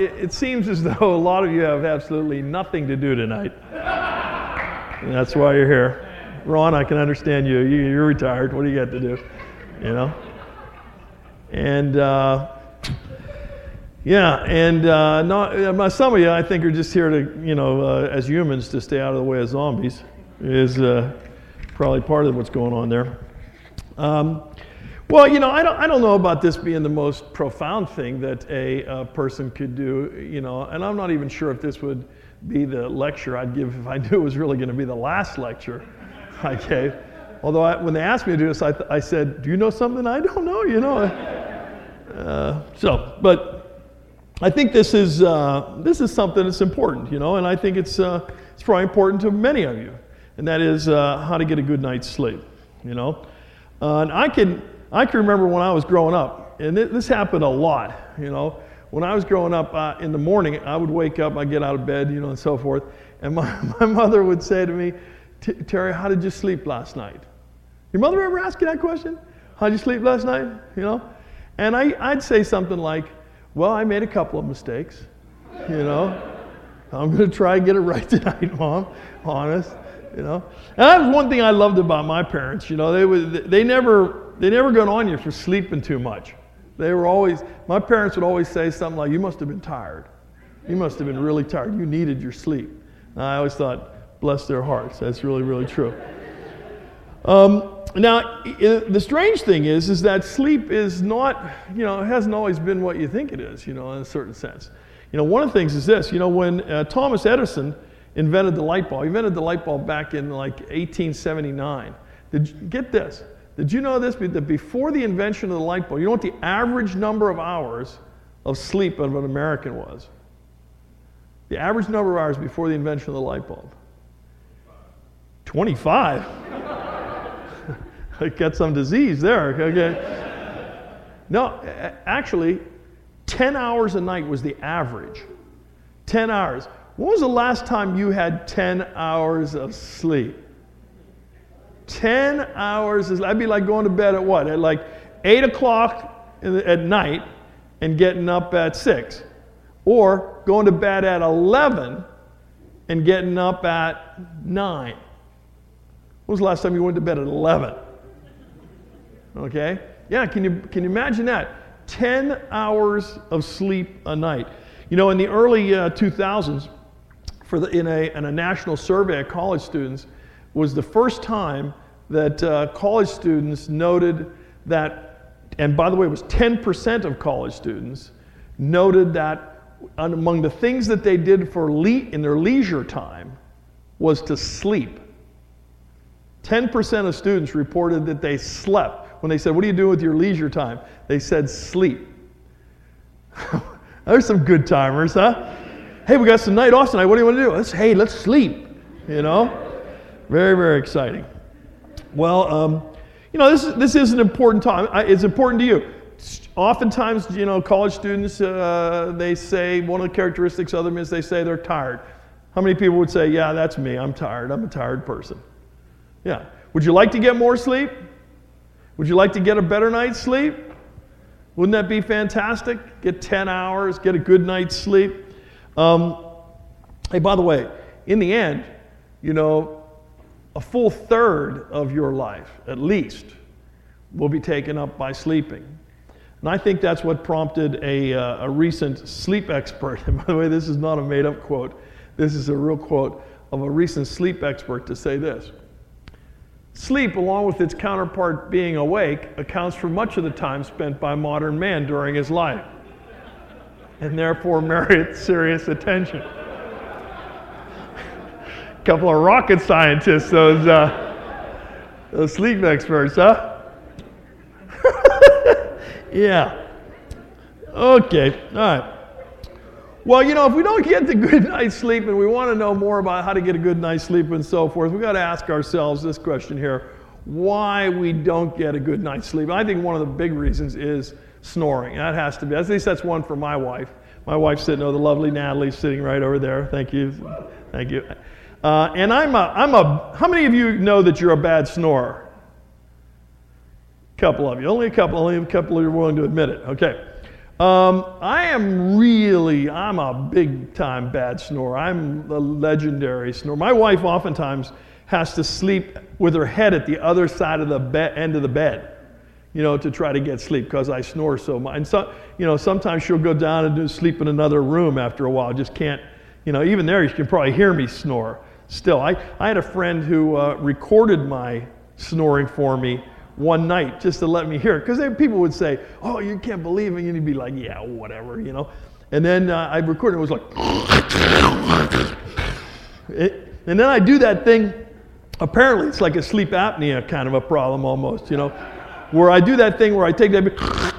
It, seems as though a lot of you have absolutely nothing to do tonight. and that's why you're here. Ron, I can understand you. you you're retired. What do you got to do? You know? And, uh, yeah, and uh, not, uh, some of you, I think, are just here to, you know, uh, as humans, to stay out of the way of zombies, is uh, probably part of what's going on there. Um, well, you know, I don't, I don't know about this being the most profound thing that a, a person could do, you know, and I'm not even sure if this would be the lecture I'd give if I knew it was really going to be the last lecture I gave. Although I, when they asked me to do this, I, I said, "Do you know something I don't know?" You know. Uh, so, but I think this is uh, this is something that's important, you know, and I think it's uh, it's probably important to many of you, and that is uh, how to get a good night's sleep, you know. Uh, and I can I can remember when I was growing up, and this happened a lot, you know. When I was growing up uh, in the morning, I would wake up, I'd get out of bed, you know, and so forth, and my, my mother would say to me, Terry, how did you sleep last night? Your mother ever ask you that question? How'd you sleep last night? You know? And I, I'd say something like, well, I made a couple of mistakes, you know. I'm going to try and get it right tonight, Mom, honest, you know. And that was one thing I loved about my parents, you know. They, would, they never they never got on you for sleeping too much. They were always, my parents would always say something like, You must have been tired. You must have been really tired. You needed your sleep. And I always thought, Bless their hearts. That's really, really true. Um, now, the strange thing is, is that sleep is not, you know, it hasn't always been what you think it is, you know, in a certain sense. You know, one of the things is this, you know, when uh, Thomas Edison invented the light bulb, he invented the light bulb back in like 1879. Did you, get this, did you know this? That before the invention of the light bulb, you know what the average number of hours of sleep of an American was? The average number of hours before the invention of the light bulb? 25. I got some disease there, okay? No, actually, 10 hours a night was the average. 10 hours. When was the last time you had 10 hours of sleep? 10 hours is, that'd be like going to bed at what? At like 8 o'clock at night and getting up at 6. Or going to bed at 11 and getting up at 9. When was the last time you went to bed at 11? Okay? Yeah, can you, can you imagine that? 10 hours of sleep a night. You know, in the early uh, 2000s, for the, in, a, in a national survey of college students, was the first time that uh, college students noted that, and by the way, it was 10% of college students noted that among the things that they did for le- in their leisure time was to sleep. 10% of students reported that they slept. When they said, What do you do with your leisure time? They said, Sleep. There's some good timers, huh? Hey, we got some night off tonight. What do you want to do? Let's, hey, let's sleep. You know? Very, very exciting. Well, um, you know, this, this is an important time. It's important to you. Oftentimes, you know, college students, uh, they say one of the characteristics of them is they say they're tired. How many people would say, Yeah, that's me. I'm tired. I'm a tired person. Yeah. Would you like to get more sleep? Would you like to get a better night's sleep? Wouldn't that be fantastic? Get 10 hours, get a good night's sleep. Um, hey, by the way, in the end, you know, a full third of your life, at least, will be taken up by sleeping. And I think that's what prompted a, uh, a recent sleep expert, and by the way, this is not a made up quote, this is a real quote of a recent sleep expert to say this. Sleep, along with its counterpart being awake, accounts for much of the time spent by modern man during his life, and therefore merits serious attention couple of rocket scientists, those, uh, those sleep experts, huh? yeah. Okay, all right. Well, you know, if we don't get the good night's sleep and we want to know more about how to get a good night's sleep and so forth, we've got to ask ourselves this question here why we don't get a good night's sleep. I think one of the big reasons is snoring. That has to be, at least that's one for my wife. My wife's sitting, oh, the lovely Natalie sitting right over there. Thank you. Thank you. Uh, and I'm a, I'm a, how many of you know that you're a bad snorer? A couple of you. Only a couple, only a couple of you are willing to admit it. Okay. Um, I am really, I'm a big time bad snorer. I'm a legendary snorer. My wife oftentimes has to sleep with her head at the other side of the be- end of the bed, you know, to try to get sleep because I snore so much. And so, you know, sometimes she'll go down and sleep in another room after a while. Just can't, you know, even there you can probably hear me snore still. I, I had a friend who uh, recorded my snoring for me one night just to let me hear it. Because people would say, Oh, you can't believe it. And you'd be like, Yeah, whatever, you know. And then uh, I recorded it, it was like, it, and then I do that thing. Apparently, it's like a sleep apnea kind of a problem almost, you know, where I do that thing where I take that.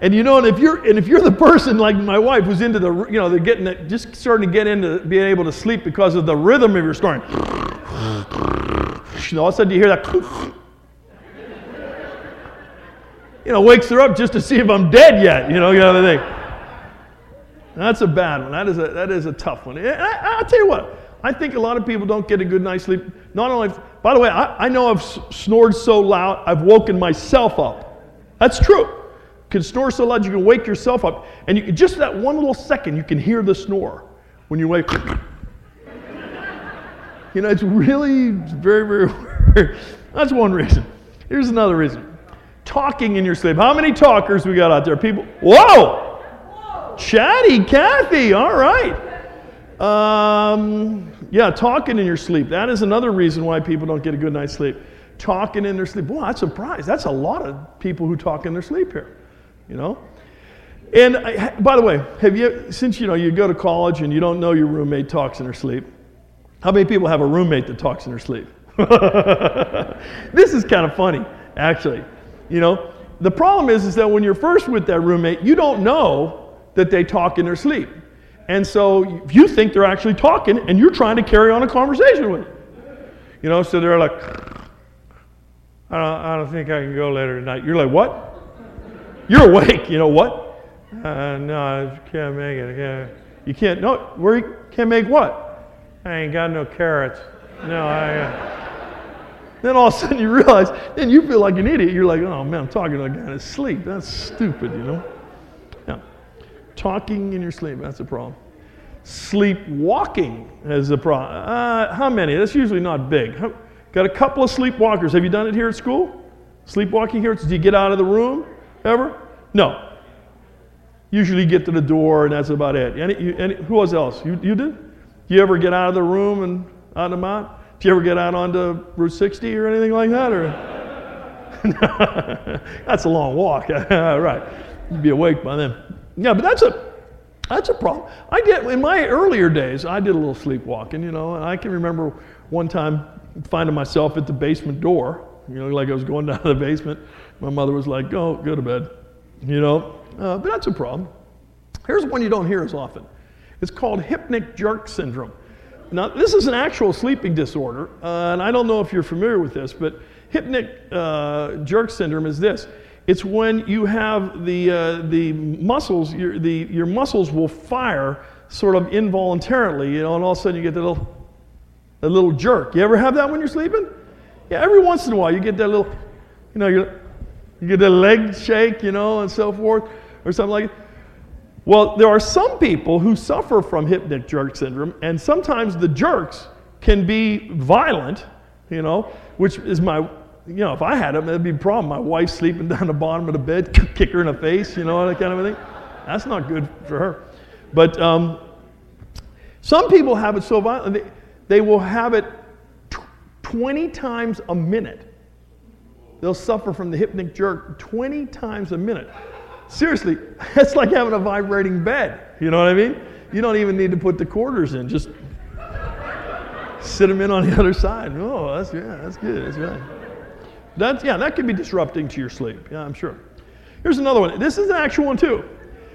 And you know, and if you're and if you're the person like my wife who's into the you know, they're getting just starting to get into being able to sleep because of the rhythm of your snoring. And all of a sudden you hear that. You know, wakes her up just to see if I'm dead yet, you know, you know the thing. That's a bad one. That is a, that is a tough one. I, will tell you what, I think a lot of people don't get a good night's sleep. Not only, by the way, I, I know I've snored so loud, I've woken myself up. That's true. Can snore so loud, you can wake yourself up. And you, just that one little second, you can hear the snore when you wake you know, it's really very, very weird. That's one reason. Here's another reason. Talking in your sleep. How many talkers we got out there? People. Whoa! Whoa. Chatty Kathy. All right. Um, yeah, talking in your sleep. That is another reason why people don't get a good night's sleep. Talking in their sleep. That's a surprised. That's a lot of people who talk in their sleep here. You know. And I, by the way, have you since you know you go to college and you don't know your roommate talks in her sleep? How many people have a roommate that talks in her sleep? this is kind of funny, actually. You know, the problem is, is that when you're first with that roommate, you don't know that they talk in their sleep. And so you think they're actually talking and you're trying to carry on a conversation with them. You know, so they're like, I don't, I don't think I can go later tonight. You're like, what? You're awake. You know what? Uh, no, I can't make it. Can't. You can't, no, where you can't make what? I ain't got no carrots. No, I. Uh... Then all of a sudden you realize, then you feel like an idiot. You're like, oh man, I'm talking to a guy in his sleep. That's stupid, you know? Yeah. Talking in your sleep, that's a problem. Sleepwalking is a problem. Uh, how many? That's usually not big. Got a couple of sleepwalkers. Have you done it here at school? Sleepwalking here? Did you get out of the room ever? No. Usually get to the door and that's about it. Any, you, any, who was else? You, you did? Do you ever get out of the room and out of mount? Do you ever get out onto Route 60 or anything like that? Or that's a long walk, right? You'd be awake by then. Yeah, but that's a that's a problem. I get in my earlier days, I did a little sleepwalking, you know, and I can remember one time finding myself at the basement door, you know, like I was going down to the basement. My mother was like, "Go, go to bed," you know. Uh, but that's a problem. Here's one you don't hear as often. It's called hypnic jerk syndrome. Now, this is an actual sleeping disorder, uh, and I don't know if you're familiar with this, but hypnic uh, jerk syndrome is this. It's when you have the, uh, the muscles, your, the, your muscles will fire sort of involuntarily, you know, and all of a sudden you get that little, a little jerk. You ever have that when you're sleeping? Yeah, every once in a while you get that little, you know, you get a leg shake, you know, and so forth, or something like that. Well, there are some people who suffer from hypnic jerk syndrome, and sometimes the jerks can be violent, you know, which is my, you know, if I had them, that'd be a problem. My wife sleeping down the bottom of the bed, kick her in the face, you know, that kind of thing. That's not good for her. But um, some people have it so violent, they, they will have it t- 20 times a minute. They'll suffer from the hypnic jerk 20 times a minute. Seriously, it's like having a vibrating bed. You know what I mean? You don't even need to put the quarters in. Just sit them in on the other side. Oh, that's yeah, that's good. That's good. That's yeah, that could be disrupting to your sleep. Yeah, I'm sure. Here's another one. This is an actual one too.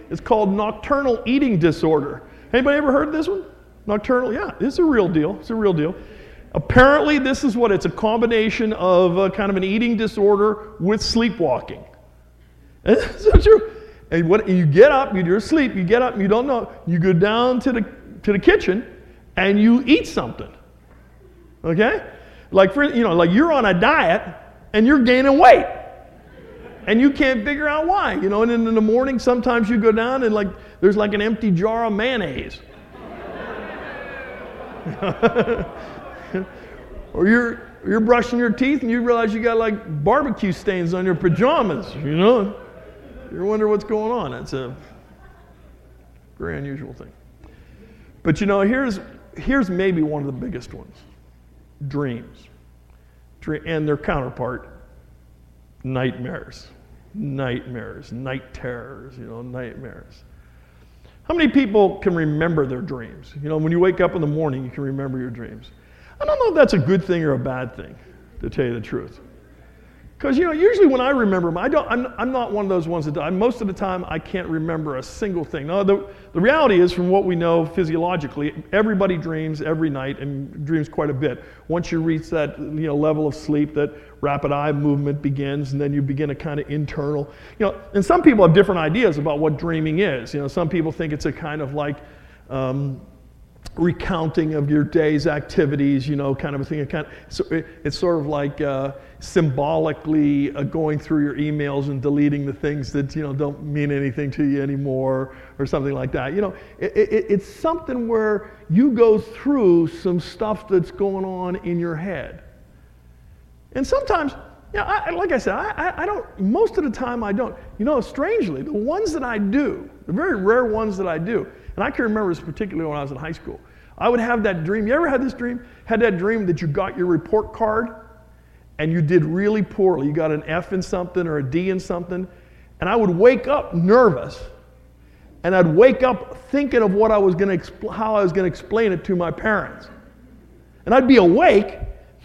It's called nocturnal eating disorder. Anybody ever heard of this one? Nocturnal? Yeah, it's a real deal. It's a real deal. Apparently, this is what it's a combination of a kind of an eating disorder with sleepwalking. That's so true. And what you get up, you're asleep, you get up, you don't know, you go down to the to the kitchen and you eat something. Okay? Like for you know, like you're on a diet and you're gaining weight. And you can't figure out why. You know, and then in the morning, sometimes you go down and like there's like an empty jar of mayonnaise. or you're you're brushing your teeth and you realize you got like barbecue stains on your pajamas, you know? You wonder what's going on. It's a very unusual thing. But you know, here's here's maybe one of the biggest ones. Dreams. And their counterpart, nightmares. Nightmares, night terrors, you know, nightmares. How many people can remember their dreams? You know, when you wake up in the morning, you can remember your dreams. I don't know if that's a good thing or a bad thing, to tell you the truth. Because, you know, usually when I remember them, I don't, I'm, I'm not one of those ones that, most of the time, I can't remember a single thing. No, the, the reality is, from what we know physiologically, everybody dreams every night and dreams quite a bit. Once you reach that, you know, level of sleep, that rapid eye movement begins, and then you begin a kind of internal, you know, and some people have different ideas about what dreaming is. You know, some people think it's a kind of like, um, recounting of your day's activities, you know, kind of a thing. So it, it's sort of like uh, symbolically uh, going through your emails and deleting the things that you know don't mean anything to you anymore, or something like that. You know, it, it, it's something where you go through some stuff that's going on in your head, and sometimes. You know, I, like I said, I, I don't, most of the time I don't. You know, strangely, the ones that I do, the very rare ones that I do, and I can remember this particularly when I was in high school. I would have that dream. You ever had this dream? Had that dream that you got your report card and you did really poorly. You got an F in something or a D in something. And I would wake up nervous. And I'd wake up thinking of what I was going to how I was going to explain it to my parents. And I'd be awake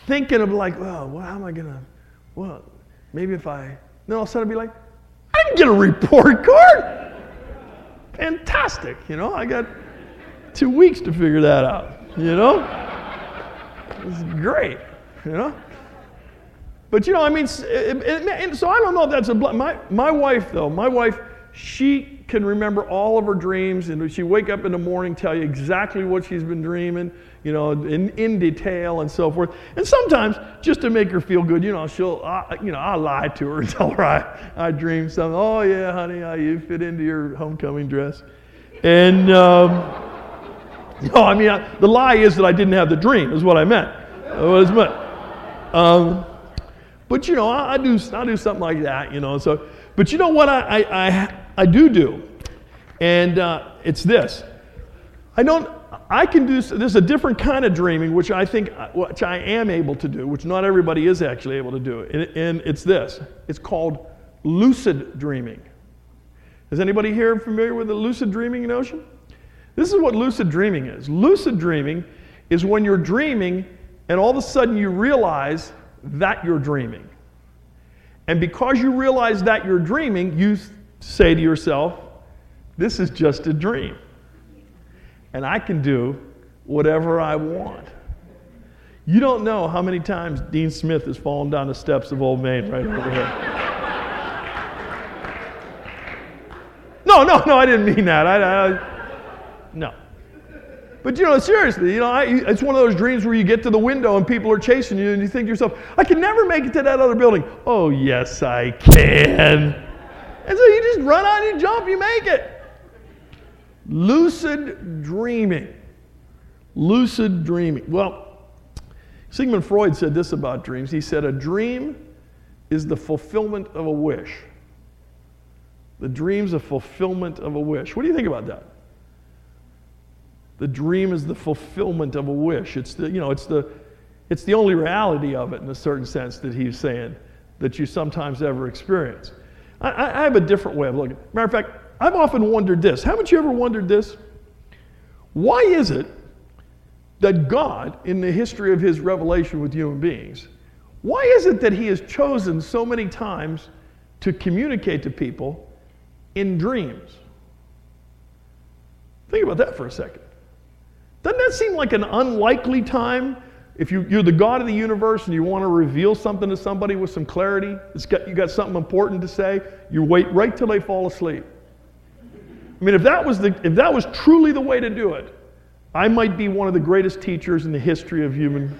thinking of like, well, well how am I going to, well, maybe if I, then all of a sudden I'd be like, I didn't get a report card fantastic. You know, I got two weeks to figure that out. You know, it's great. You know, but you know, I mean, it, it, so I don't know if that's a my my wife though. My wife, she can remember all of her dreams, and she wake up in the morning, tell you exactly what she's been dreaming, you know, in, in detail and so forth. And sometimes, just to make her feel good, you know, she'll, I, you know, I'll lie to her and tell her I, I dreamed something. Oh yeah, honey, how you fit into your homecoming dress, and. Um, no, I mean, I, the lie is that I didn't have the dream, is what I meant. Meant. Um, but you know, I, I, do I do something like that, you know. So, but you know what I I, I, I do do, and uh, it's this. I don't. I can do. There's a different kind of dreaming, which I think, uh, which I am able to do, which not everybody is actually able to do, and, and it's this. It's called lucid dreaming. Is anybody here familiar with the lucid dreaming notion? This is what lucid dreaming is. Lucid dreaming is when you're dreaming and all of a sudden you realize that you're dreaming. And because you realize that you're dreaming, you say to yourself, This is just a dream. And I can do whatever I want. You don't know how many times Dean Smith has fallen down the steps of Old Main right over here. no, no, no, I didn't mean that. I, I, no. But you know, seriously, you know, I, it's one of those dreams where you get to the window and people are chasing you, and you think to yourself, I can never make it to that other building. Oh, yes, I can. And so you just run on, you jump, you make it. Lucid dreaming. Lucid dreaming. Well, Sigmund Freud said this about dreams. He said, A dream is the fulfillment of a wish. The dream's a fulfillment of a wish. What do you think about that? The dream is the fulfillment of a wish. It's the, you know, it's the, it's the only reality of it in a certain sense that he's saying that you sometimes ever experience. I, I have a different way of looking. Matter of fact, I've often wondered this. Haven't you ever wondered this? Why is it that God, in the history of his revelation with human beings, why is it that he has chosen so many times to communicate to people in dreams? Think about that for a second. Doesn't that seem like an unlikely time? If you, are the God of the universe and you want to reveal something to somebody with some clarity, it's got, you got something important to say, you wait right till they fall asleep. I mean, if that was, the, if that was truly the way to do it, I might be one of the greatest teachers in the history of human.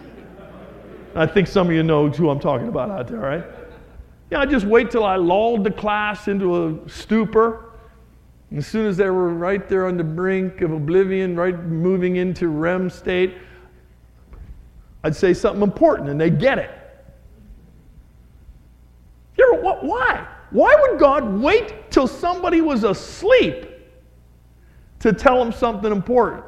I think some of you know who I'm talking about out there, right? Yeah, I just wait till I lulled the class into a stupor. And as soon as they were right there on the brink of oblivion, right moving into REM state, I'd say something important and they'd get it. You what, why? Why would God wait till somebody was asleep to tell them something important?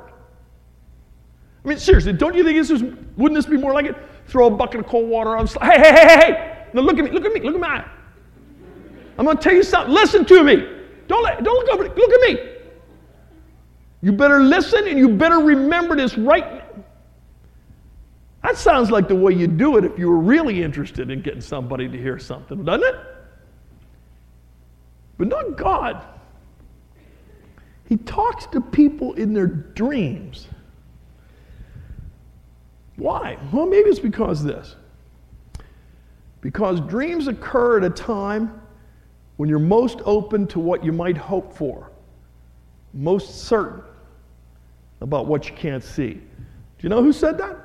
I mean, seriously, don't you think this is, wouldn't this be more like it? Throw a bucket of cold water on, hey, hey, hey, hey, hey, now look at me, look at me, look at me. I'm going to tell you something. Listen to me. Don't, let, don't look over, look at me. You better listen and you better remember this right. Now. That sounds like the way you do it if you were really interested in getting somebody to hear something, doesn't it? But not God. He talks to people in their dreams. Why? Well, maybe it's because this. Because dreams occur at a time when you're most open to what you might hope for, most certain about what you can't see. Do you know who said that?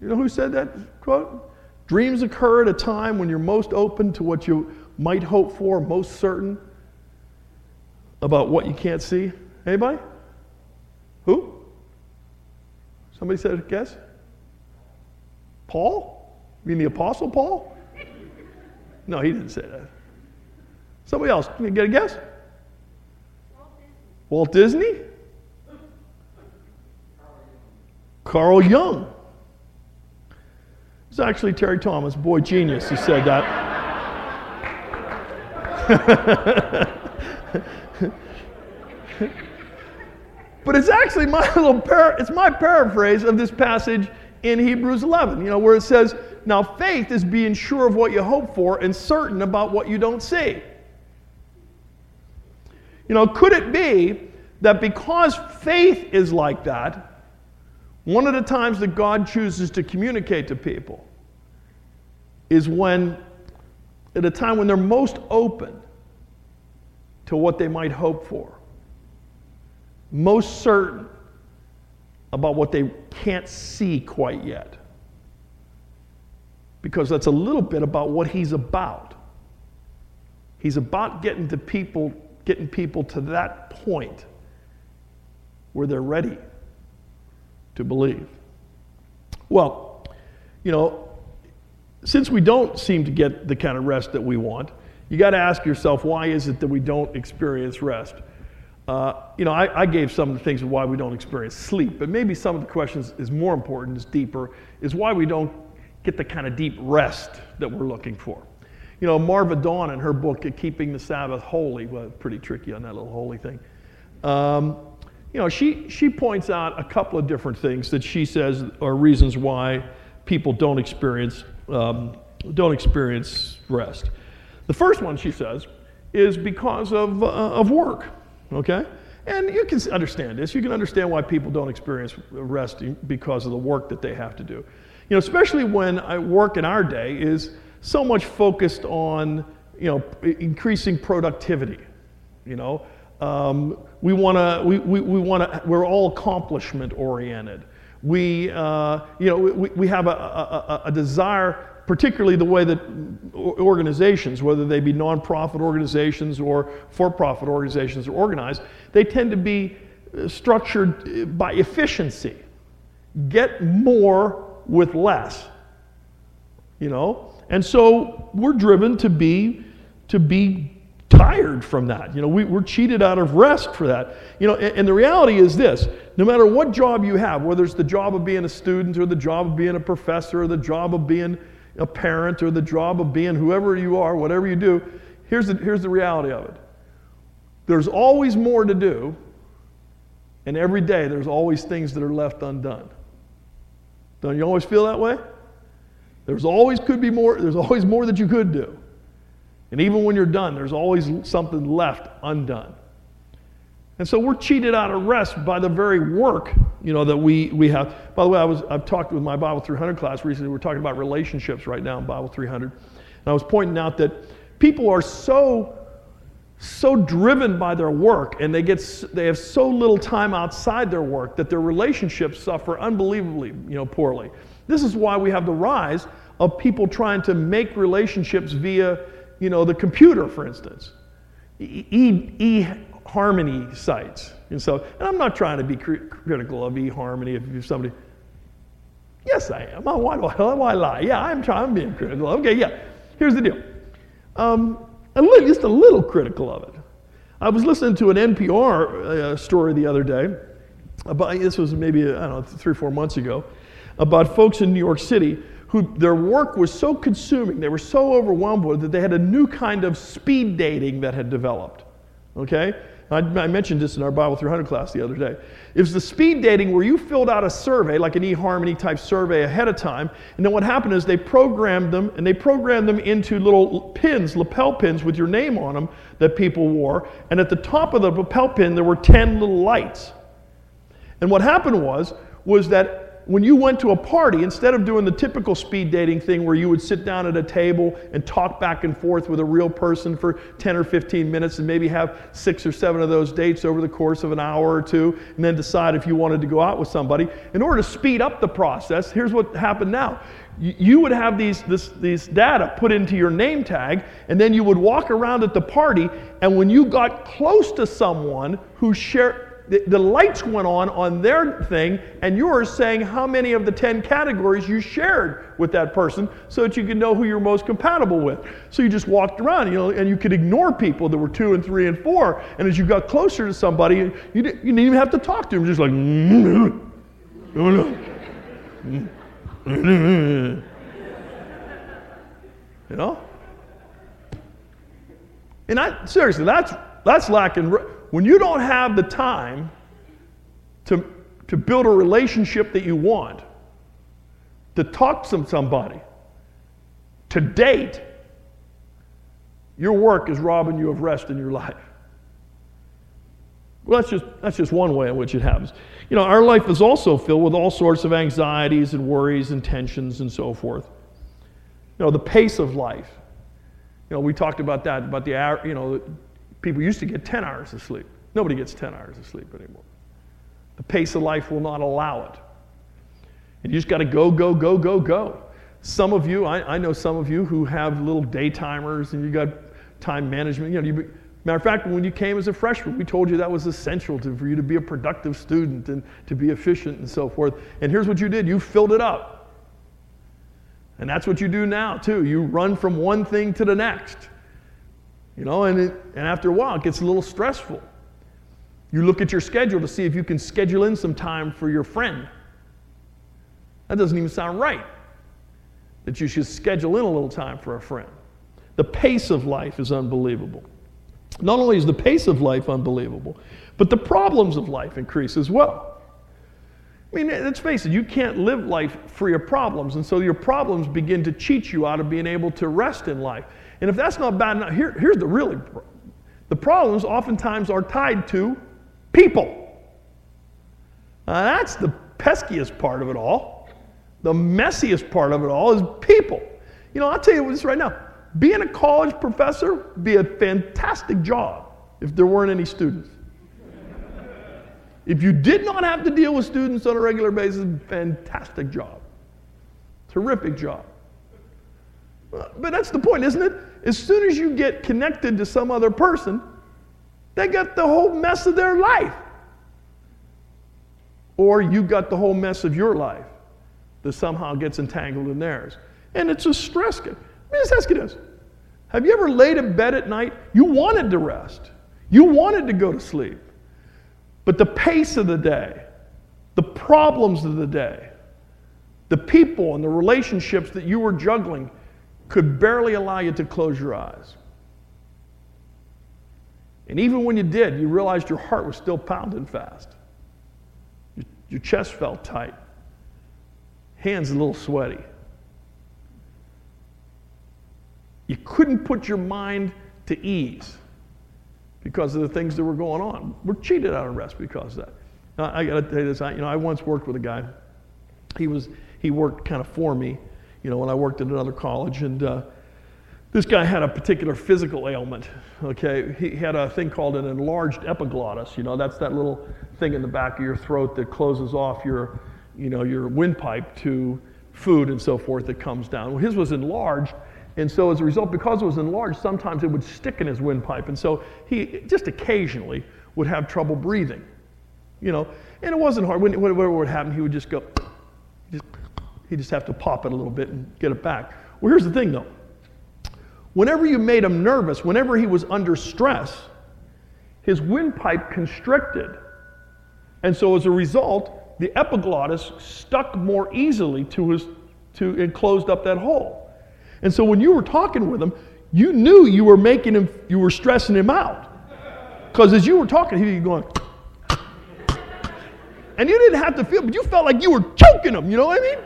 You know who said that quote? Dreams occur at a time when you're most open to what you might hope for, most certain about what you can't see. Anybody? Who? Somebody said guess? Paul? You mean the Apostle Paul? No, he didn't say that. Somebody else. Can you get a guess? Walt Disney? Walt Disney? Carl Jung. It's actually Terry Thomas, boy genius, who said that. but it's actually my little par- it's my paraphrase of this passage in Hebrews 11, you know, where it says, Now faith is being sure of what you hope for and certain about what you don't see. You know, could it be that because faith is like that, one of the times that God chooses to communicate to people is when, at a time when they're most open to what they might hope for, most certain about what they can't see quite yet. Because that's a little bit about what he's about. He's about getting to people, getting people to that point where they're ready to believe. Well, you know, since we don't seem to get the kind of rest that we want, you got to ask yourself, why is it that we don't experience rest? Uh, you know, I, I, gave some of the things of why we don't experience sleep, but maybe some of the questions is more important, is deeper, is why we don't get the kind of deep rest that we're looking for. You know, Marva Dawn in her book, Keeping the Sabbath Wholly, well, pretty tricky on that little holy thing. Um, you know, she, she points out a couple of different things that she says are reasons why people don't experience, um, don't experience rest. The first one, she says, is because of, uh, of work okay? And you can understand this. You can understand why people don't experience rest because of the work that they have to do. You know, especially when I work in our day is so much focused on, you know, increasing productivity. You know, um, we want to, we, we, we want to, we're all accomplishment oriented. We, uh, you know, we, we have a, a, a desire particularly the way that organizations, whether they be nonprofit organizations or for profit organizations, are organized, they tend to be uh, structured by efficiency. Get more with less. You know? And so we're driven to be, to be tired from that. You know, we, are cheated out of rest for that. You know, and, and, the reality is this no matter what job you have, whether it's the job of being a student or the job of being a professor or the job of being a parent or the job of being whoever you are, whatever you do, here's the, here's the reality of it. There's always more to do, and every day there's always things that are left undone. Don't you always feel that way? There's always could be more, there's always more that you could do. And even when you're done, there's always something left undone. And so we're cheated out of rest by the very work, you know, that we, we have. By the way, I was, I've talked with my Bible 300 class recently. We're talking about relationships right now in Bible 300. And I was pointing out that people are so, so driven by their work and they, get, they have so little time outside their work that their relationships suffer unbelievably, you know, poorly. This is why we have the rise of people trying to make relationships via, you know, the computer, for instance. E, e, harmony sites. And so, and I'm not trying to be cr- critical of eHarmony if you're somebody. Yes, I am. Why, why, why lie? Yeah, I'm trying. I'm being critical. Okay, yeah. Here's the deal. Um, a just a little critical of it. I was listening to an NPR uh, story the other day. About this was maybe I don't know three or four months ago, about folks in New York City who their work was so consuming, they were so overwhelmed with it that they had a new kind of speed dating that had developed. Okay, I, I mentioned this in our Bible 300 class the other day. It was the speed dating where you filled out a survey, like an eHarmony type survey ahead of time, and then what happened is they programmed them, and they programmed them into little pins, lapel pins with your name on them that people wore, and at the top of the lapel pin there were 10 little lights. And what happened was, was that when you went to a party, instead of doing the typical speed dating thing where you would sit down at a table and talk back and forth with a real person for 10 or 15 minutes and maybe have six or seven of those dates over the course of an hour or two and then decide if you wanted to go out with somebody, in order to speed up the process, here's what happened now. You would have these, this, these data put into your name tag, and then you would walk around at the party, and when you got close to someone who shared, the, the lights went on on their thing, and yours saying how many of the 10 categories you shared with that person so that you could know who you're most compatible with. So you just walked around, you know, and you could ignore people that were two and three and four. And as you got closer to somebody, you, you didn't even have to talk to them, just like, you know? And I, seriously, that's, that's lacking. When you don't have the time to, to build a relationship that you want, to talk to somebody, to date, your work is robbing you of rest in your life. Well, that's just, that's just one way in which it happens. You know, our life is also filled with all sorts of anxieties and worries and tensions and so forth. You know, the pace of life. You know, we talked about that, about the, you know, People used to get 10 hours of sleep. Nobody gets 10 hours of sleep anymore. The pace of life will not allow it. And you just got to go, go, go, go, go. Some of you, I, I, know some of you who have little day timers and you got time management. You know, you, matter of fact, when you came as a freshman, we told you that was essential to, for you to be a productive student and to be efficient and so forth. And here's what you did you filled it up. And that's what you do now, too. You run from one thing to the next. You know, and, it, and after a while, it gets a little stressful. You look at your schedule to see if you can schedule in some time for your friend. That doesn't even sound right. That you should schedule in a little time for a friend. The pace of life is unbelievable. Not only is the pace of life unbelievable, but the problems of life increase as well. I mean, let's face it, you can't live life free of problems, and so your problems begin to cheat you out of being able to rest in life. And if that's not bad enough, here, here's the really the problems oftentimes are tied to people. Uh, that's the peskiest part of it all. The messiest part of it all is people. You know, I'll tell you this right now. Being a college professor would be a fantastic job if there weren't any students. if you did not have to deal with students on a regular basis, fantastic job. Terrific job. But that's the point, isn't it? As soon as you get connected to some other person, they got the whole mess of their life. Or you got the whole mess of your life that somehow gets entangled in theirs. And it's a stress. Let me just ask you this. Have you ever laid in bed at night? You wanted to rest. You wanted to go to sleep. But the pace of the day, the problems of the day, the people and the relationships that you were juggling could barely allow you to close your eyes. And even when you did, you realized your heart was still pounding fast. Your, your chest felt tight, hands a little sweaty. You couldn't put your mind to ease because of the things that were going on. We're cheated out of rest because of that. Now, I got to tell you this. I, you know, I once worked with a guy. He was he worked kind of for me, you know, when I worked at another college. And uh, this guy had a particular physical ailment, okay? He had a thing called an enlarged epiglottis. You know, that's that little thing in the back of your throat that closes off your, you know, your windpipe to food and so forth that comes down. Well, his was enlarged, and so as a result, because it was enlarged, sometimes it would stick in his windpipe, and so he just occasionally would have trouble breathing. You know, and it wasn't hard. Whatever would happen, he would just go, he'd just have to pop it a little bit and get it back. Well, here's the thing though. Whenever you made him nervous, whenever he was under stress, his windpipe constricted. And so as a result, the epiglottis stuck more easily to his, to, and closed up that hole. And so when you were talking with him, you knew you were making him, you were stressing him out. Because as you were talking, he'd be going, and you didn't have to feel, but you felt like you were choking him, you know what I mean?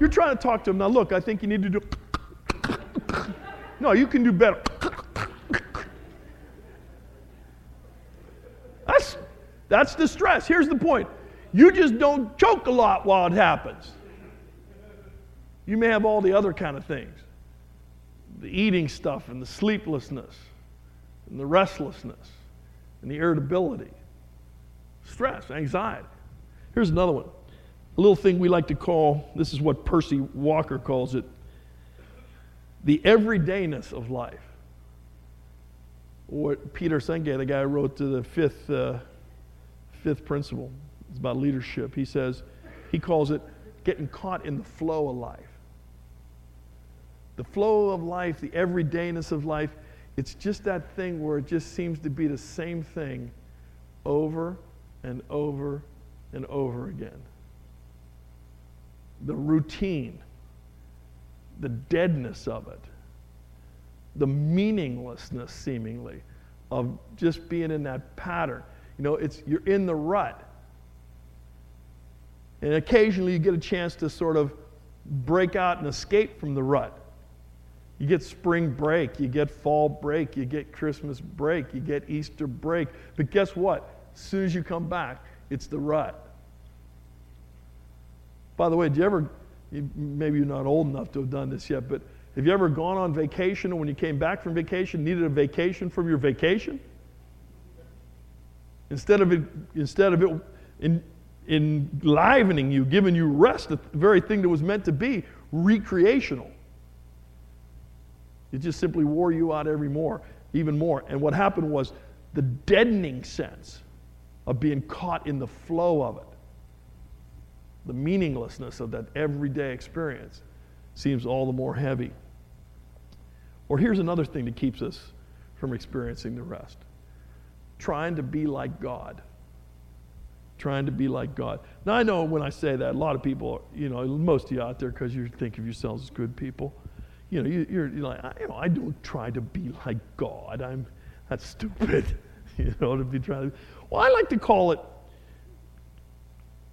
You're trying to talk to him. Now, look, I think you need to do. No, you can do better. That's, that's the stress. Here's the point you just don't choke a lot while it happens. You may have all the other kind of things the eating stuff, and the sleeplessness, and the restlessness, and the irritability, stress, anxiety. Here's another one a little thing we like to call this is what Percy Walker calls it the everydayness of life. What Peter Senge, the guy who wrote to the fifth, uh, fifth principle, it's about leadership. He says, he calls it getting caught in the flow of life. The flow of life, the everydayness of life, it's just that thing where it just seems to be the same thing over and over and over again. The routine the deadness of it, the meaninglessness seemingly of just being in that pattern. You know, it's you're in the rut. And occasionally you get a chance to sort of break out and escape from the rut. You get spring break, you get fall break, you get Christmas break, you get Easter break. But guess what? As soon as you come back, it's the rut. By the way, do you ever maybe you're not old enough to have done this yet, but have you ever gone on vacation and when you came back from vacation, needed a vacation from your vacation? Instead of it, instead of it in, enlivening you, giving you rest, the very thing that was meant to be recreational. It just simply wore you out every more, even more. And what happened was the deadening sense of being caught in the flow of it the meaninglessness of that everyday experience seems all the more heavy. Or here's another thing that keeps us from experiencing the rest trying to be like God. Trying to be like God. Now, I know when I say that, a lot of people, you know, most of you out there, because you think of yourselves as good people, you know, you, are you're like, I, you know, I don't try to be like God. I'm, that's stupid, you know, to be trying to. Well, I like to call it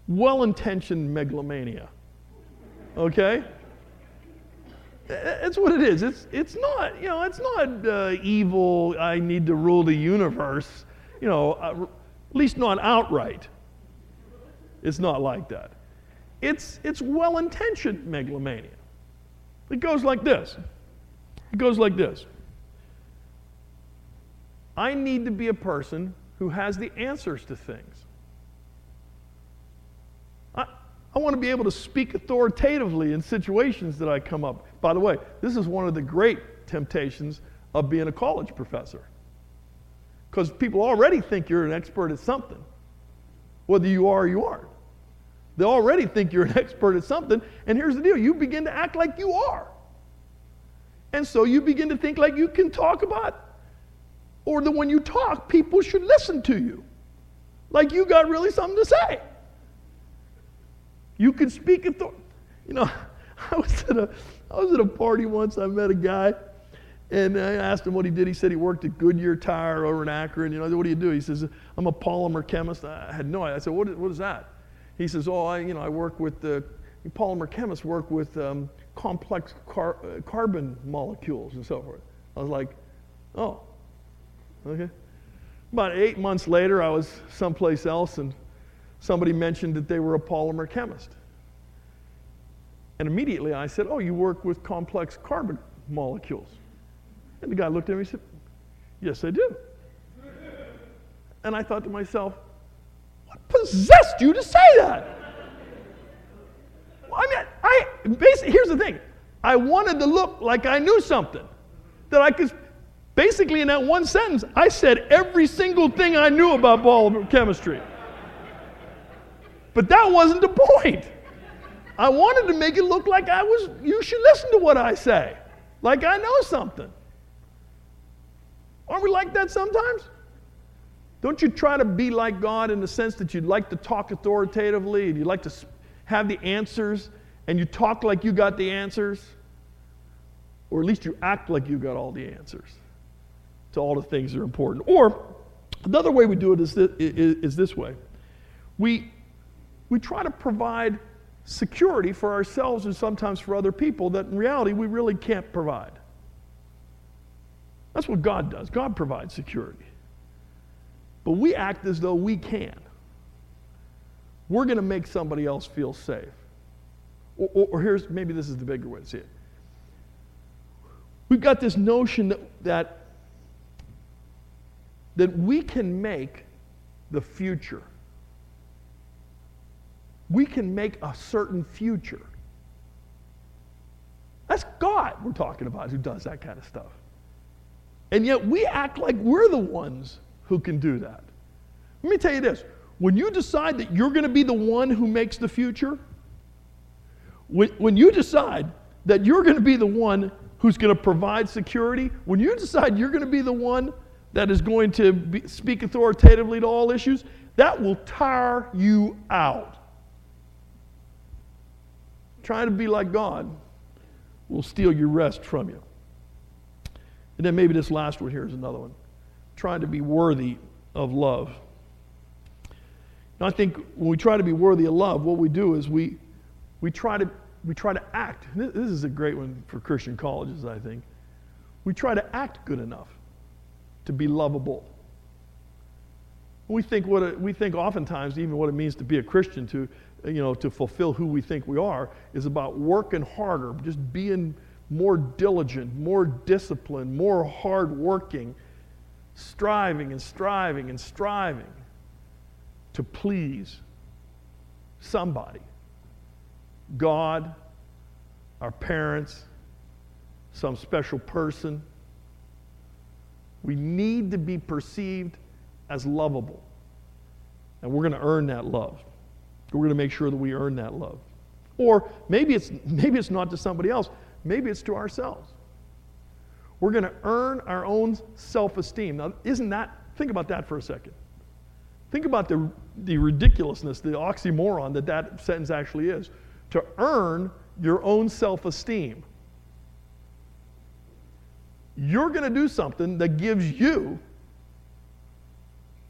well intentioned megalomania. Okay? That's what it is. It's, it's not, you know, it's not uh, evil, I need to rule the universe, you know, uh, at least not outright. It's not like that. It's, it's well intentioned megalomania. It goes like this it goes like this I need to be a person who has the answers to things. I want to be able to speak authoritatively in situations that I come up. By the way, this is one of the great temptations of being a college professor. Because people already think you're an expert at something, whether you are or you aren't. They already think you're an expert at something, and here's the deal you begin to act like you are. And so you begin to think like you can talk about, or that when you talk, people should listen to you. Like you got really something to say. You can speak authority. You know, I was at a I was at a party once. I met a guy, and I asked him what he did. He said he worked at Goodyear Tire over in Akron. You know, what do you do? He says, I'm a polymer chemist. I had no idea. I said, what is, what is that? He says, oh, I, you know, I work with the polymer chemists work with um, complex car, uh, carbon molecules and so forth. I was like, oh, okay. About eight months later, I was someplace else, and somebody mentioned that they were a polymer chemist. And immediately I said, Oh, you work with complex carbon molecules. And the guy looked at me and said, Yes, I do. And I thought to myself, What possessed you to say that? I mean, I, basically, here's the thing I wanted to look like I knew something. That I could, basically, in that one sentence, I said every single thing I knew about biochemistry. But that wasn't the point. I wanted to make it look like I was, you should listen to what I say, like I know something. Aren't we like that sometimes? Don't you try to be like God in the sense that you'd like to talk authoritatively and you'd like to have the answers and you talk like you got the answers? Or at least you act like you got all the answers to all the things that are important. Or another way we do it is this, is this way we, we try to provide security for ourselves and sometimes for other people that in reality we really can't provide. That's what God does. God provides security. But we act as though we can. We're going to make somebody else feel safe. Or, or, or, here's maybe this is the bigger way to see it. We've got this notion that, that, that we can make the future we can make a certain future. That's God we're talking about who does that kind of stuff. And yet we act like we're the ones who can do that. Let me tell you this when you decide that you're going to be the one who makes the future, when, when you decide that you're going to be the one who's going to provide security, when you decide you're going to be the one that is going to be, speak authoritatively to all issues, that will tire you out trying to be like God will steal your rest from you. And then maybe this last one here is another one trying to be worthy of love. Now, I think when we try to be worthy of love, what we do is we, we, try, to, we try to act. This is a great one for Christian colleges, I think. We try to act good enough to be lovable. We think, what it, we think oftentimes even what it means to be a Christian, to, you know, to fulfill who we think we are, is about working harder, just being more diligent, more disciplined, more hardworking, striving and striving and striving to please somebody. God, our parents, some special person. We need to be perceived as lovable. And we're going to earn that love. We're going to make sure that we earn that love. Or maybe it's, maybe it's not to somebody else, maybe it's to ourselves. We're going to earn our own self esteem. Now, isn't that, think about that for a second. Think about the, the ridiculousness, the oxymoron that that sentence actually is. To earn your own self esteem. You're going to do something that gives you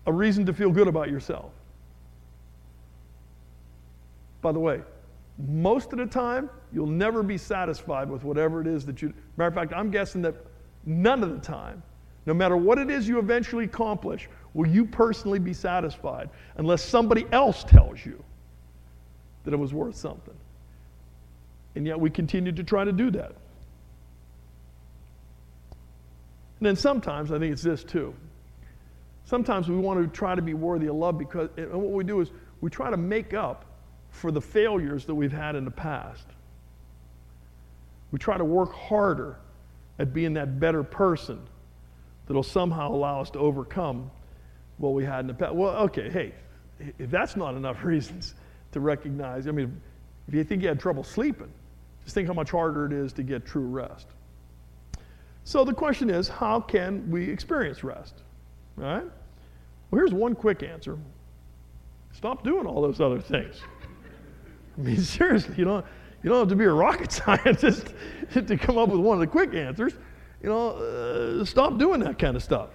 a reason to feel good about yourself. By the way, most of the time, you'll never be satisfied with whatever it is that you. Matter of fact, I'm guessing that none of the time, no matter what it is you eventually accomplish, will you personally be satisfied unless somebody else tells you that it was worth something. And yet we continue to try to do that. And then sometimes, I think it's this too. Sometimes we want to try to be worthy of love because, and what we do is we try to make up for the failures that we've had in the past. We try to work harder at being that better person that'll somehow allow us to overcome what we had in the past. Well, okay, hey, if that's not enough reasons to recognize, I mean, if you think you had trouble sleeping, just think how much harder it is to get true rest. So the question is, how can we experience rest? Right? Well, here's one quick answer stop doing all those other things. I mean, seriously, you don't, you don't have to be a rocket scientist to come up with one of the quick answers. You know, uh, stop doing that kind of stuff.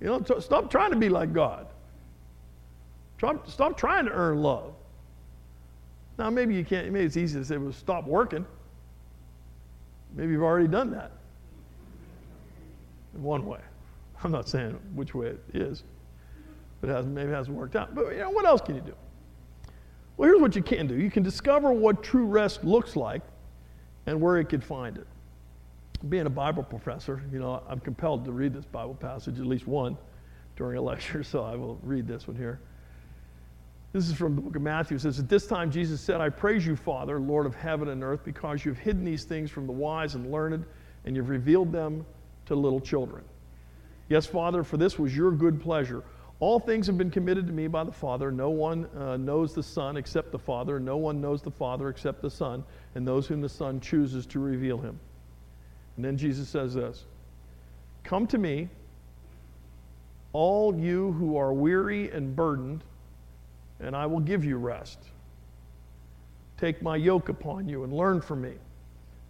You know, t- stop trying to be like God. Stop, stop trying to earn love. Now, maybe you can't, maybe it's easy to say, well, stop working. Maybe you've already done that in one way. I'm not saying which way it is, but it hasn't, maybe it hasn't worked out. But you know, what else can you do? Well, here's what you can do. You can discover what true rest looks like and where you could find it. Being a Bible professor, you know, I'm compelled to read this Bible passage, at least one, during a lecture, so I will read this one here. This is from the book of Matthew. It says, At this time Jesus said, I praise you, Father, Lord of heaven and earth, because you've hidden these things from the wise and learned, and you've revealed them to little children. Yes, Father, for this was your good pleasure. All things have been committed to me by the Father. No one uh, knows the Son except the Father. No one knows the Father except the Son, and those whom the Son chooses to reveal him. And then Jesus says this Come to me, all you who are weary and burdened, and I will give you rest. Take my yoke upon you and learn from me,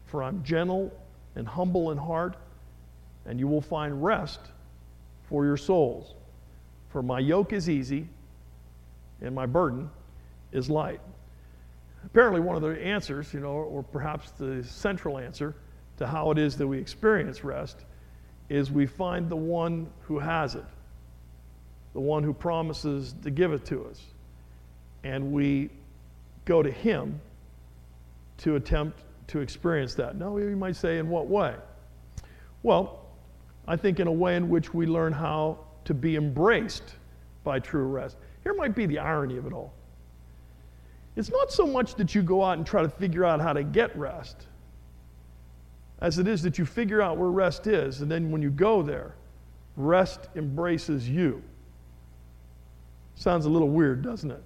for I'm gentle and humble in heart, and you will find rest for your souls. For my yoke is easy and my burden is light. Apparently, one of the answers, you know, or perhaps the central answer to how it is that we experience rest is we find the one who has it, the one who promises to give it to us. And we go to him to attempt to experience that. Now, you might say, in what way? Well, I think in a way in which we learn how to be embraced by true rest. Here might be the irony of it all. It's not so much that you go out and try to figure out how to get rest, as it is that you figure out where rest is, and then when you go there, rest embraces you. Sounds a little weird, doesn't it?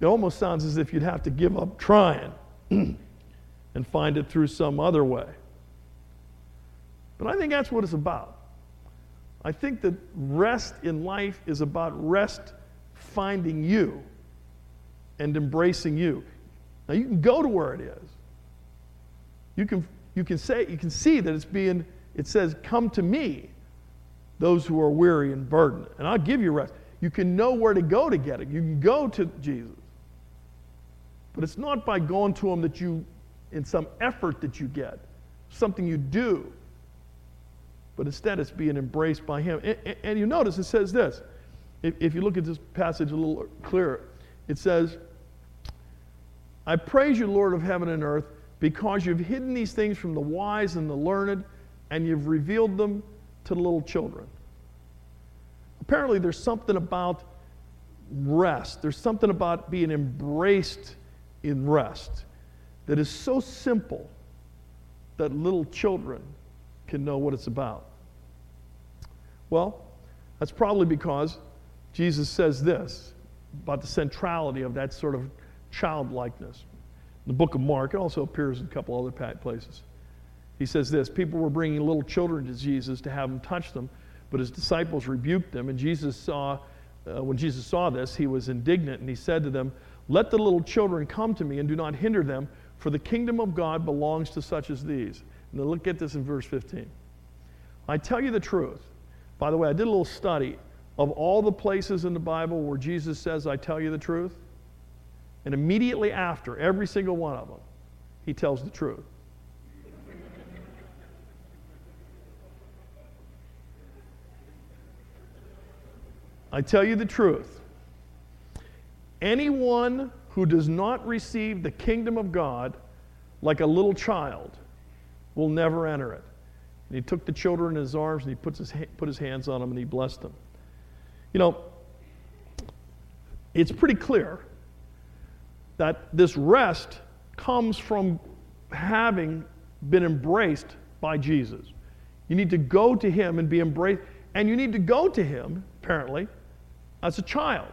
It almost sounds as if you'd have to give up trying and find it through some other way. But I think that's what it's about. I think that rest in life is about rest finding you and embracing you. Now you can go to where it is. You can, you can say, you can see that it's being, it says, come to me, those who are weary and burdened, and I'll give you rest. You can know where to go to get it. You can go to Jesus. But it's not by going to him that you, in some effort that you get, something you do but instead it's being embraced by Him. And, and you notice it says this. If, if you look at this passage a little clearer, it says, I praise you, Lord of heaven and earth, because you've hidden these things from the wise and the learned, and you've revealed them to the little children. Apparently, there's something about rest, there's something about being embraced in rest that is so simple that little children can know what it's about? Well, that's probably because Jesus says this about the centrality of that sort of childlikeness. In the book of Mark, it also appears in a couple other places. He says this People were bringing little children to Jesus to have him touch them, but his disciples rebuked them. And Jesus saw, uh, when Jesus saw this, he was indignant and he said to them, Let the little children come to me and do not hinder them, for the kingdom of God belongs to such as these. Now look at this in verse 15. I tell you the truth. By the way, I did a little study of all the places in the Bible where Jesus says, I tell you the truth. And immediately after, every single one of them, he tells the truth. I tell you the truth. Anyone who does not receive the kingdom of God like a little child will never enter it. And he took the children in his arms and he puts his, put his hands on them and he blessed them. You know, it's pretty clear that this rest comes from having been embraced by Jesus. You need to go to him and be embraced, and you need to go to him, apparently, as a child.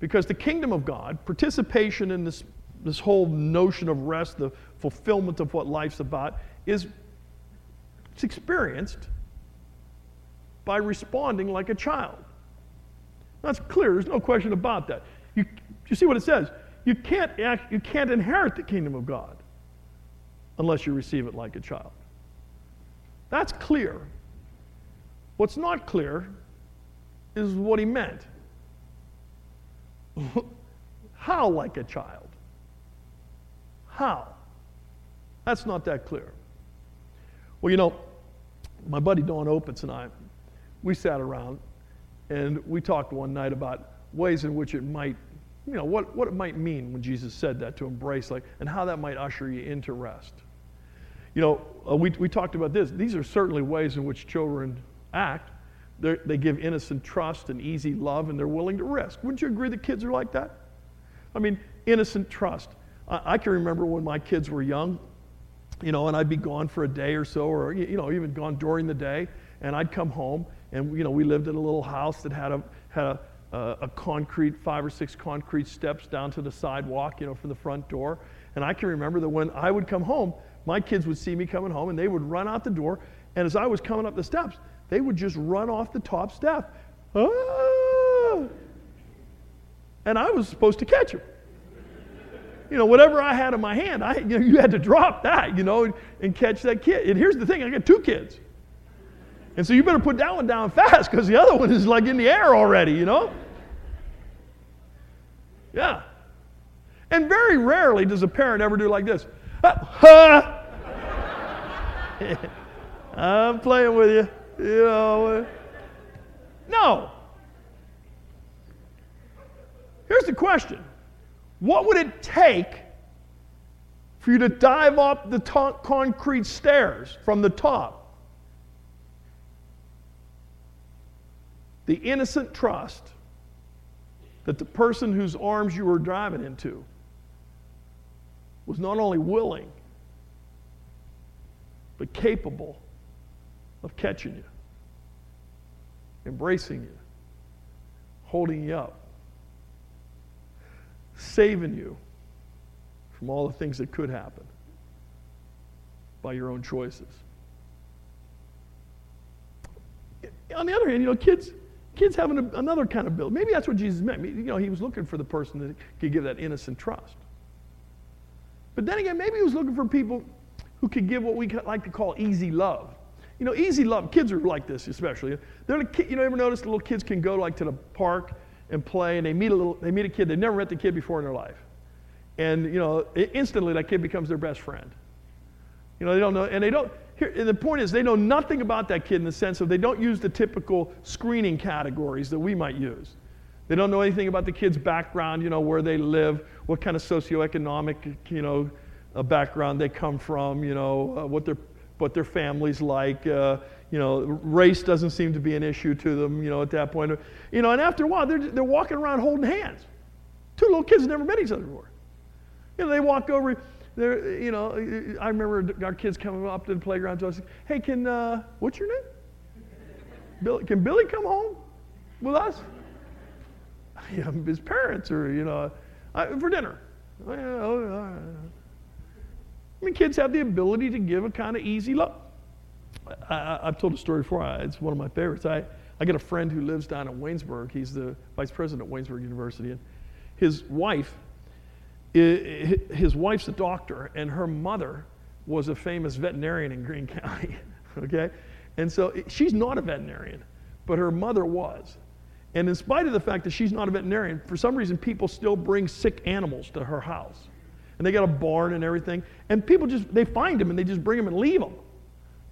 Because the kingdom of God, participation in this, this whole notion of rest, the fulfillment of what life's about, is it's experienced by responding like a child. That's clear. There's no question about that. You, you see what it says? You can't, act, you can't inherit the kingdom of God unless you receive it like a child. That's clear. What's not clear is what he meant. How like a child? How? That's not that clear. Well, you know, my buddy Don Opitz and I, we sat around and we talked one night about ways in which it might, you know, what, what it might mean when Jesus said that to embrace, like, and how that might usher you into rest. You know, uh, we, we talked about this. These are certainly ways in which children act. They're, they give innocent trust and easy love, and they're willing to risk. Wouldn't you agree that kids are like that? I mean, innocent trust. I, can remember when my kids were young, you know, and I'd be gone for a day or so, or, you know, even gone during the day, and I'd come home, and, you know, we lived in a little house that had a, had a, a, a concrete, five or six concrete steps down to the sidewalk, you know, from the front door. And I can remember that when I would come home, my kids would see me coming home, and they would run out the door, and as I was coming up the steps, they would just run off the top step. Ah! And I was supposed to catch them. You know, whatever I had in my hand, I, you, know, you had to drop that, you know, and, catch that kid. And here's the thing I got two kids. And so you better put that one down fast because the other one is like in the air already, you know? Yeah. And very rarely does a parent ever do like this. Ah, I'm playing with you. You know, no. Here's the question What would it take for you to dive up the ta- concrete stairs from the top? The innocent trust that the person whose arms you were driving into was not only willing, but capable of catching you, embracing you, holding you up, saving you from all the things that could happen by your own choices. On the other hand, you know, kids, kids have an, another kind of build. Maybe that's what Jesus meant. You know, he was looking for the person that could give that innocent trust. But then again, maybe he was looking for people who could give what we like to call easy love. You know, easy love. Kids are like this, especially. They're the, you know, ever notice the little kids can go like to the park and play, and they meet a little, they meet a kid they never met the kid before in their life, and you know, instantly that kid becomes their best friend. You know, they don't know, and they don't. Here, and the point is, they know nothing about that kid in the sense of they don't use the typical screening categories that we might use. They don't know anything about the kid's background, you know, where they live, what kind of socioeconomic, you know, uh, background they come from, you know, uh, what their what their family's like. Uh, you know, race doesn't seem to be an issue to them, you know, at that point. You know, and after a while, they're, they're walking around holding hands. Two little kids have never met each other before. You know, they walk over, they're, you know, I remember our kids coming up to the playground to us, hey, can, uh, what's your name? Billy, can Billy come home with us? You know, his parents or, you know, for dinner. Oh, I mean, kids have the ability to give a kind of easy love. I, have told a story before. It's one of my favorites. I, I got a friend who lives down in Waynesburg. He's the vice president at Waynesburg University. And his wife, his wife's a doctor, and her mother was a famous veterinarian in Greene County. okay? And so she's not a veterinarian, but her mother was. And in spite of the fact that she's not a veterinarian, for some reason people still bring sick animals to her house and they got a barn and everything. And people just, they find them and they just bring them and leave them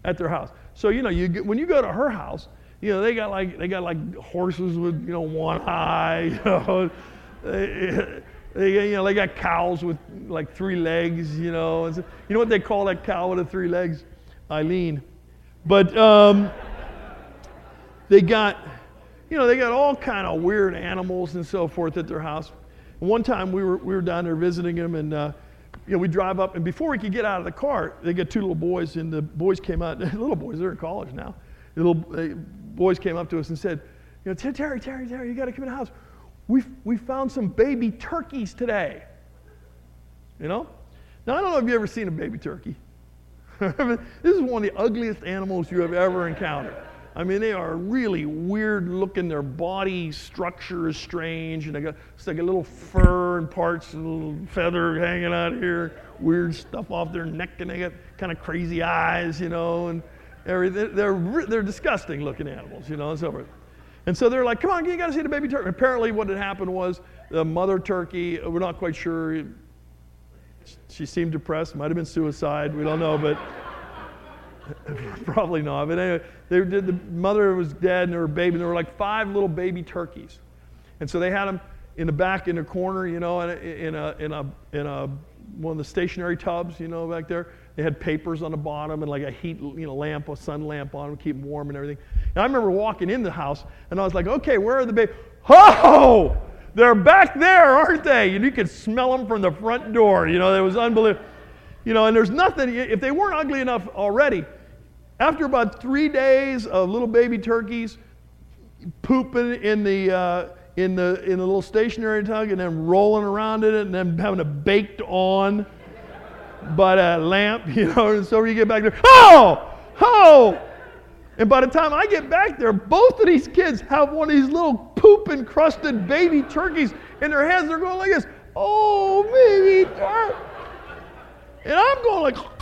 at their house. So, you know, you get, when you go to her house, you know, they got like, they got like horses with, you know, one eye, you know. They, they, you know, they got cows with like three legs, you know. So, you know what they call that cow with the three legs? Eileen. But um, they got, you know, they got all kind of weird animals and so forth at their house. One time we were, we were down there visiting him, and uh, you know, we drive up, and before we could get out of the car, they got two little boys, and the boys came out, little boys, they're in college now. The little boys came up to us and said, you know, Terry, Terry, Terry, you got to come in the house. We we found some baby turkeys today. You know? Now, I don't know if you've ever seen a baby turkey. this is one of the ugliest animals you have ever encountered. I mean, they are really weird looking. Their body structure is strange, and they got it's like a little fur and parts, a little feather hanging out here, weird stuff off their neck, and they got kind of crazy eyes, you know, and everything. They're they're disgusting looking animals, you know, and so forth. And so they're like, "Come on, you got to see the baby turkey." Apparently, what had happened was the mother turkey. We're not quite sure. She seemed depressed. Might have been suicide. We don't know, but. Probably not. But anyway, they did, the mother was dead and there were baby, and there were like five little baby turkeys. And so they had them in the back in the corner, you know, in a, in a, in a, in a one of the stationary tubs, you know, back there. They had papers on the bottom and like a heat you know, lamp, a sun lamp on them to keep them warm and everything. And I remember walking in the house and I was like, okay, where are the babies? Oh, they're back there, aren't they? And you could smell them from the front door. You know, it was unbelievable. You know, and there's nothing, if they weren't ugly enough already, after about three days of little baby turkeys pooping in the, uh, in the, in the little stationary tug and then rolling around in it and then having it baked on by a lamp, you know, and so you get back there, oh, oh. And by the time I get back there, both of these kids have one of these little poop encrusted baby turkeys in their hands. They're going like this, oh, baby turkey. And I'm going like,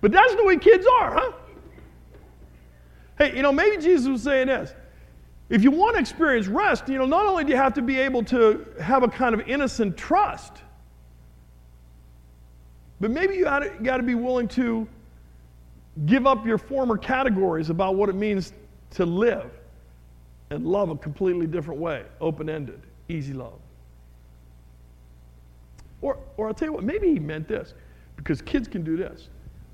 But that's the way kids are, huh? Hey, you know, maybe Jesus was saying this. If you want to experience rest, you know, not only do you have to be able to have a kind of innocent trust, but maybe you got to, be willing to give up your former categories about what it means to live and love a completely different way, open ended, easy love. Or, or I'll tell you what, maybe he meant this, because kids can do this.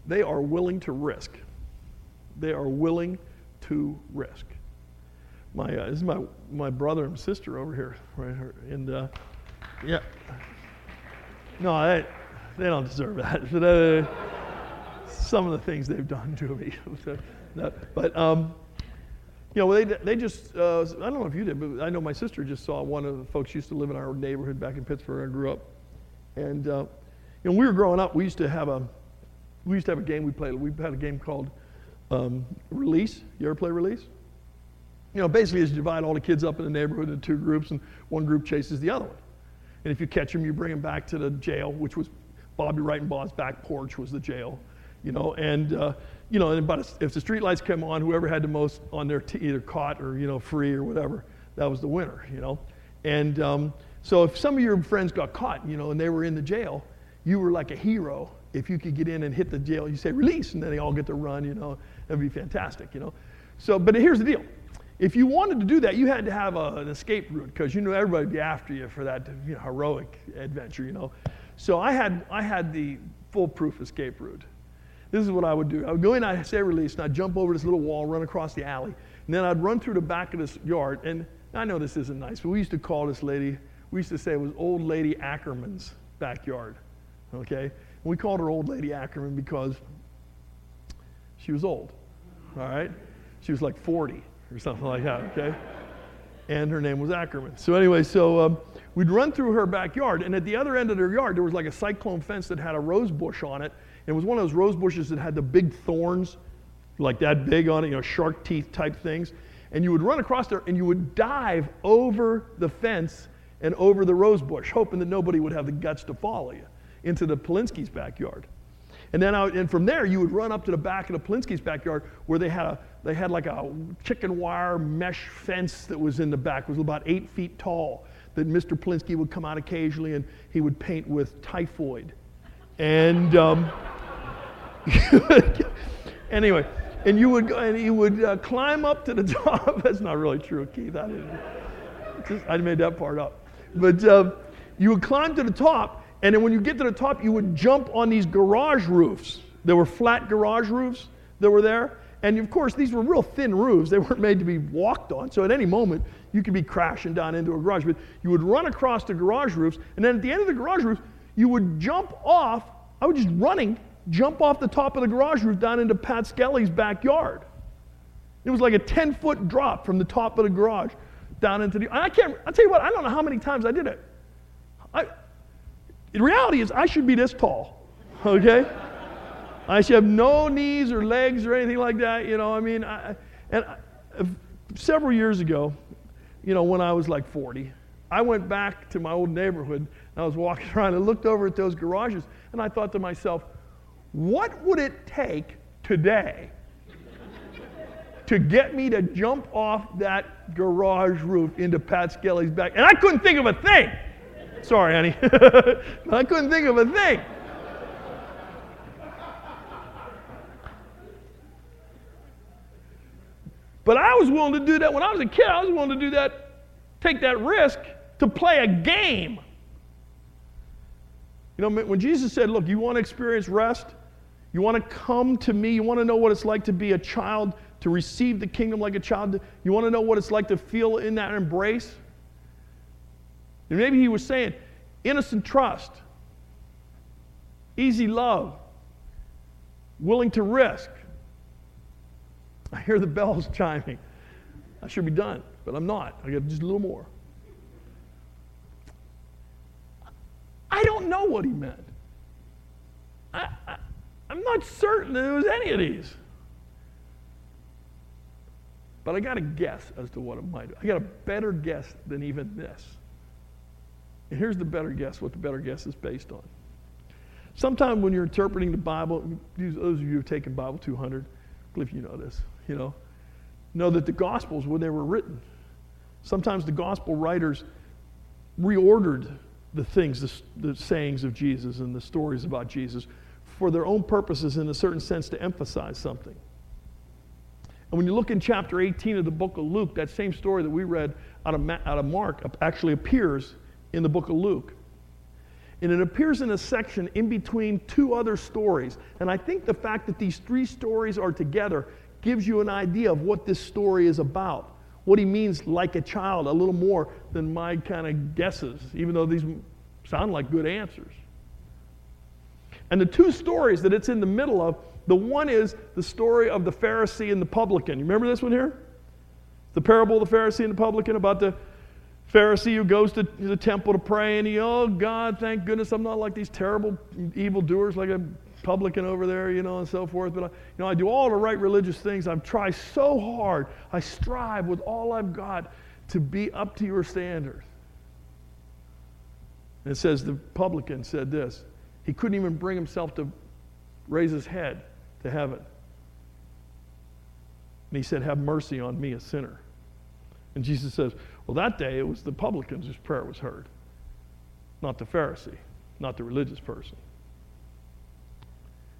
They are willing to risk. They are willing to risk. My, uh, this is my, my brother and sister over here, right here. And uh, yeah. No, they, they don't deserve that. But, uh, some of the things they've done to me. but, um, you know, they, they just, uh, I don't know if you did, but I know my sister just saw one of the folks used to live in our neighborhood back in Pittsburgh. I grew up. And, uh, you know, we were growing up, we used to have a, we used to have a game we played. We had a game called um, Release. You ever play Release? You know, basically, is you divide all the kids up in the neighborhood into two groups, and one group chases the other one. And if you catch them, you bring them back to the jail, which was Bobby Wright and Bob's back porch was the jail. You know, and uh, you know, and about if the street lights come on, whoever had the most on their t- either caught or you know free or whatever, that was the winner. You know, and um, so if some of your friends got caught, you know, and they were in the jail, you were like a hero if you could get in and hit the jail, you say release, and then they all get to run, you know, that'd be fantastic, you know. So, but here's the deal. If you wanted to do that, you had to have a, an escape route because you knew everybody would be after you for that you know, heroic adventure, you know. So I had, I had the foolproof escape route. This is what I would do. I would go in, I'd say release, and I'd jump over this little wall, run across the alley, and then I'd run through the back of this yard. And I know this isn't nice, but we used to call this lady, we used to say it was Old Lady Ackerman's backyard, okay? We called her Old Lady Ackerman because she was old, all right? She was like 40 or something like that, okay? And her name was Ackerman. So, anyway, so um, we'd run through her backyard, and at the other end of her yard, there was like a cyclone fence that had a rose bush on it. It was one of those rose bushes that had the big thorns, like that big on it, you know, shark teeth type things. And you would run across there and you would dive over the fence and over the rose bush, hoping that nobody would have the guts to follow you into the Polinsky's backyard. And then and from there, you would run up to the back of the Polinsky's backyard where they had, a, they had like a chicken wire mesh fence that was in the back. It was about eight feet tall that Mr. Polinsky would come out occasionally and he would paint with typhoid. And um, anyway, and you would, and he would uh, climb up to the top. That's not really true, Keith. I, didn't, just, I made that part up. But uh, you would climb to the top and then when you get to the top, you would jump on these garage roofs. There were flat garage roofs that were there. And of course, these were real thin roofs. They weren't made to be walked on. So at any moment, you could be crashing down into a garage. But you would run across the garage roofs. And then at the end of the garage roof, you would jump off. I was just running, jump off the top of the garage roof down into Pat Skelly's backyard. It was like a 10 foot drop from the top of the garage down into the. I can't, I'll tell you what, I don't know how many times I did it. I, the reality is, I should be this tall, okay? I should have no knees or legs or anything like that, you know. I mean, I, and I, several years ago, you know, when I was like 40, I went back to my old neighborhood and I was walking around and looked over at those garages and I thought to myself, what would it take today to get me to jump off that garage roof into Pat Skelly's back? And I couldn't think of a thing. Sorry, honey. I couldn't think of a thing. But I was willing to do that when I was a kid. I was willing to do that, take that risk to play a game. You know, when Jesus said, Look, you want to experience rest? You want to come to me? You want to know what it's like to be a child, to receive the kingdom like a child? You want to know what it's like to feel in that embrace? And maybe he was saying, innocent trust, easy love, willing to risk. I hear the bells chiming. I should be done, but I'm not. I got just a little more. I don't know what he meant. I, I, I'm not certain that it was any of these. But I got a guess as to what it might be. I got a better guess than even this. And here's the better guess, what the better guess is based on. Sometimes when you're interpreting the Bible, those of you who've taken Bible 200, I believe you know this, you know, know that the Gospels, when they were written, sometimes the Gospel writers reordered the things, the, the sayings of Jesus and the stories about Jesus for their own purposes in a certain sense to emphasize something. And when you look in chapter 18 of the book of Luke, that same story that we read out of, out of Mark actually appears in the book of Luke. And it appears in a section in between two other stories. And I think the fact that these three stories are together gives you an idea of what this story is about. What he means like a child, a little more than my kind of guesses, even though these sound like good answers. And the two stories that it's in the middle of, the one is the story of the Pharisee and the publican. You remember this one here? The parable of the Pharisee and the publican about the Pharisee who goes to the temple to pray and he, oh God, thank goodness I'm not like these terrible evil doers like a publican over there, you know, and so forth. But, I, you know, I do all the right religious things. I've tried so hard. I strive with all I've got to be up to your standard. And it says the publican said this. He couldn't even bring himself to raise his head to heaven. And he said, Have mercy on me, a sinner. And Jesus says, well, that day it was the publicans whose prayer was heard, not the Pharisee, not the religious person.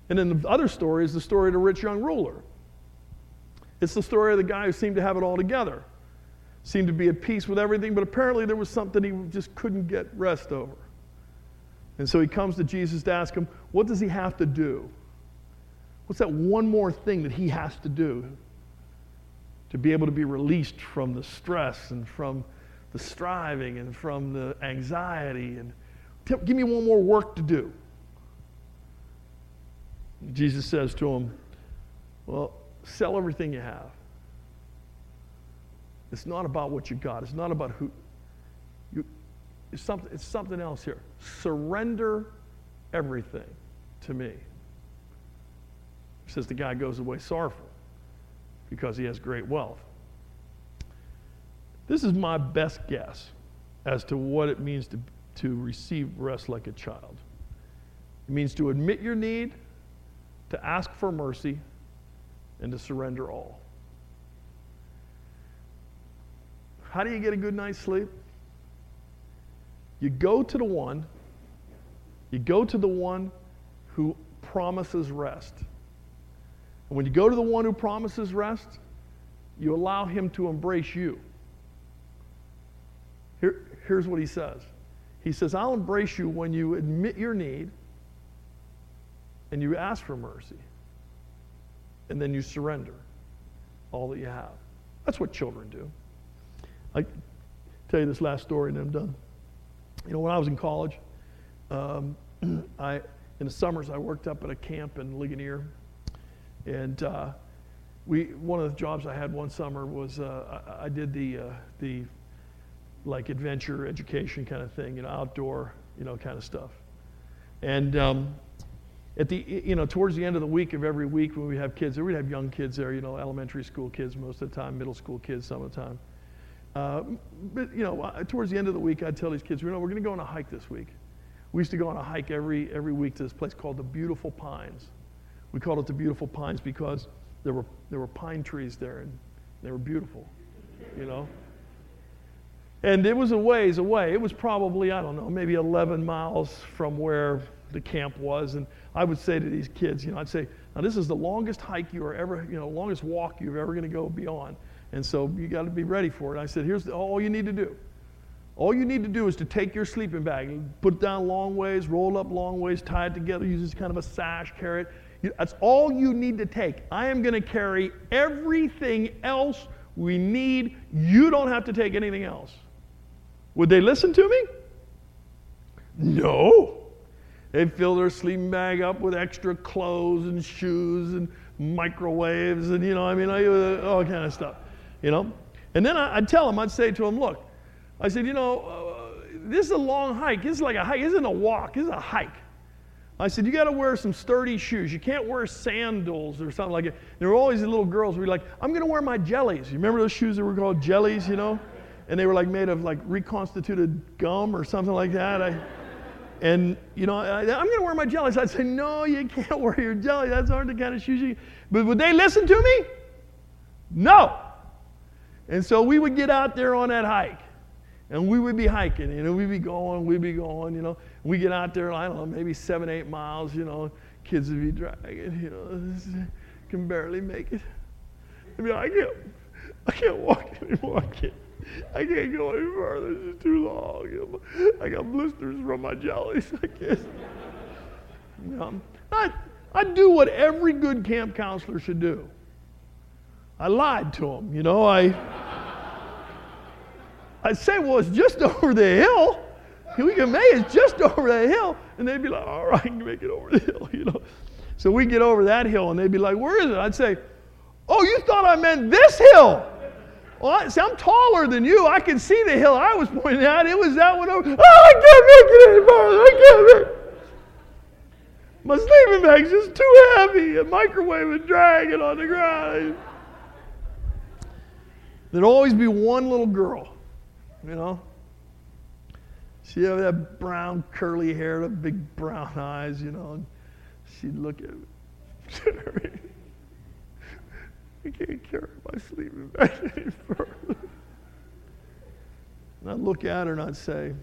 And then the other story is the story of the rich young ruler. It's the story of the guy who seemed to have it all together, seemed to be at peace with everything, but apparently there was something he just couldn't get rest over. And so he comes to Jesus to ask him, what does he have to do? What's that one more thing that he has to do to be able to be released from the stress and from the striving and from the anxiety and give me one more work to do. Jesus says to him, Well, sell everything you have. It's not about what you got, it's not about who. You, it's, something, it's something else here. Surrender everything to me. Says the guy goes away sorrowful because he has great wealth. This is my best guess as to what it means to, to receive rest like a child. It means to admit your need, to ask for mercy, and to surrender all. How do you get a good night's sleep? You go to the one, you go to the one who promises rest. And when you go to the one who promises rest, you allow him to embrace you. Here, here's what he says He says, I'll embrace you when you admit your need and you ask for mercy, and then you surrender all that you have. That's what children do. I tell you this last story and I'm done. You know, when I was in college, um, I in the summers I worked up at a camp in Ligonier, and uh, we, one of the jobs I had one summer was uh, I, I, did the, uh, the like adventure education kind of thing, you know, outdoor, you know, kind of stuff. And um, at the, you know, towards the end of the week of every week when we have kids we'd have young kids there, you know, elementary school kids most of the time, middle school kids some of the time. Uh, but, you know, towards the end of the week, I'd tell these kids, you know, we're going to go on a hike this week. We used to go on a hike every, every week to this place called the Beautiful Pines. We called it the Beautiful Pines because there were, there were pine trees there and they were beautiful, you know. And it was a ways away. It was probably, I don't know, maybe 11 miles from where the camp was. And I would say to these kids, you know, I'd say, now this is the longest hike you are ever, you know, longest walk you're ever going to go beyond. And so you got to be ready for it. I said, here's the, all you need to do. All you need to do is to take your sleeping bag and put it down long ways, roll up long ways, tie it together, use this kind of a sash, carry it. That's all you need to take. I am going to carry everything else we need. You don't have to take anything else. Would they listen to me? No. They'd fill their sleeping bag up with extra clothes and shoes and microwaves and, you know, I mean, all kind of stuff, you know. And then I'd tell them, I'd say to them, look, I said, you know, uh, this is a long hike. This is like a hike. This isn't a walk. This is a hike. I said, you got to wear some sturdy shoes. You can't wear sandals or something like it. There were always these little girls who were like, I'm going to wear my jellies. You remember those shoes that were called jellies, you know? And they were like made of like reconstituted gum or something like that. I, and, you know, I, am going to wear my jellies. I'd say, no, you can't wear your jellies. That's aren't the kind of shoes you... But would they listen to me? No. And so we would get out there on that hike. And we would be hiking, you know, we'd be going, we'd be going, you know. We get out there, I don't know, maybe seven, eight miles, you know. Kids would be dragging, you know, can barely make it. I mean, I can't, I can't walk anymore. I can't, I can't go any further. This is too long. You know, I got blisters from my jellies. I can't. You know, I, I do what every good camp counselor should do. I lied to him, you know. I. I'd say, well, it's just over the hill. We can make it, just over the hill. And they'd be like, all right, I can make it over the hill, you know. So we get over that hill and they'd be like, where is it? I'd say, oh, you thought I meant this hill. Well, I, see, I'm taller than you. I can see the hill I was pointing at. It was that one over. Oh, I can't make it anymore. I can't make it. My sleeping bag's just too heavy. A microwave is dragging on the ground. There'd always be one little girl you know? She had that brown curly hair, the big brown eyes, you know, she'd look at me. I can't carry my sleeping bag any further. And I'd look at her and I'd say,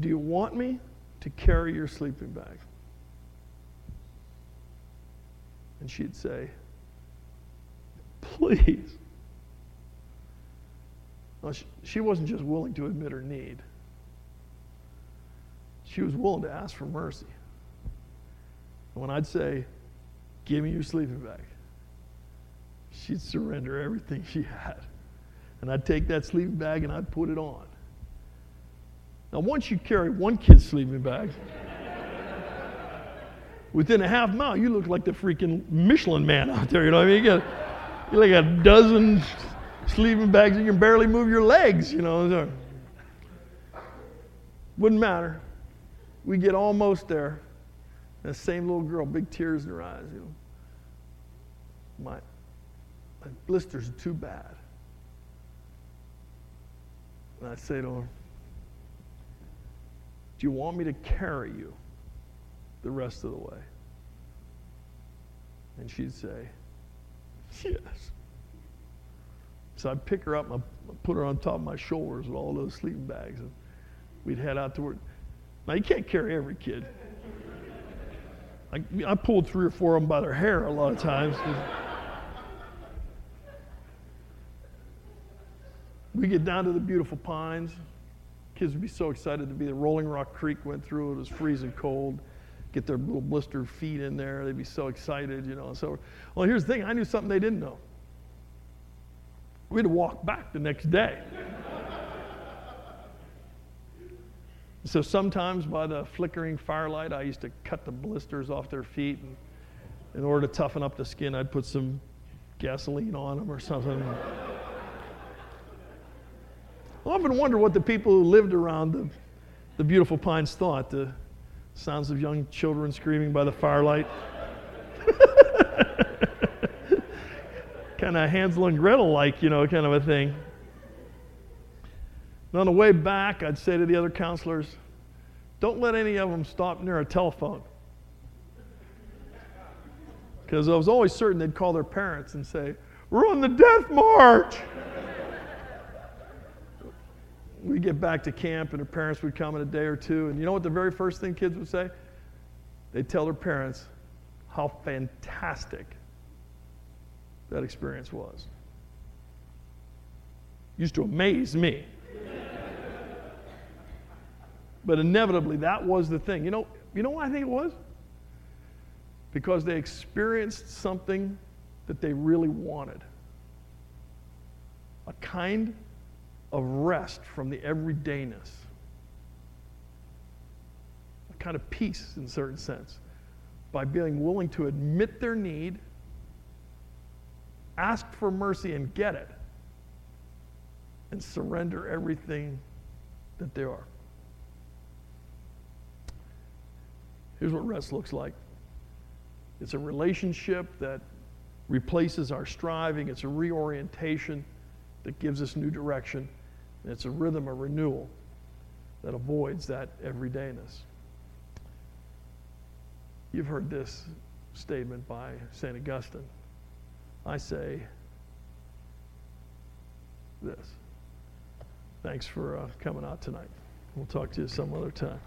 Do you want me to carry your sleeping bag? And she'd say, Please. Well, she, she wasn't just willing to admit her need, she was willing to ask for mercy. And when I'd say, Give me your sleeping bag, she'd surrender everything she had. And I'd take that sleeping bag and I'd put it on. Now, once you carry one kid's sleeping bag, within a half mile, you look like the freaking Michelin man out there. You know what I mean? You got, you're like a dozen sleeping bags, you can barely move your legs, you know. Wouldn't matter. We get almost there. That same little girl, big tears in her eyes, you know. My, my blisters are too bad. And I say to her, Do you want me to carry you the rest of the way? And she'd say, Yes. So I'd pick her up and I'd put her on top of my shoulders with all those sleeping bags, and we'd head out to work. Now, you can't carry every kid. I, I pulled three or four of them by their hair a lot of times. we get down to the beautiful pines. Kids would be so excited to be there. Rolling Rock Creek went through. It was freezing cold. Get their little blistered feet in there. They'd be so excited, you know. So, well, here's the thing. I knew something they didn't know. We'd walk back the next day. so sometimes by the flickering firelight, I used to cut the blisters off their feet. And in order to toughen up the skin, I'd put some gasoline on them or something. I often wonder what the people who lived around the, the beautiful pines thought. The sounds of young children screaming by the firelight. Kind of Hansel and Gretel like, you know, kind of a thing. And on the way back, I'd say to the other counselors, don't let any of them stop near a telephone. Because I was always certain they'd call their parents and say, We're on the death march. We'd get back to camp, and their parents would come in a day or two. And you know what the very first thing kids would say? They'd tell their parents how fantastic that experience was. Used to amaze me. But inevitably, that was the thing. You know, you know why I think it was? Because they experienced something that they really wanted a kind of rest from the everydayness, a kind of peace in a certain sense, by being willing to admit their need, ask for mercy and get it, and surrender everything that they are. Here's what rest looks like it's a relationship that replaces our striving, it's a reorientation that gives us new direction, and it's a rhythm of renewal that avoids that everydayness. You've heard this statement by St. Augustine. I say this. Thanks for uh, coming out tonight. We'll talk to you some other time.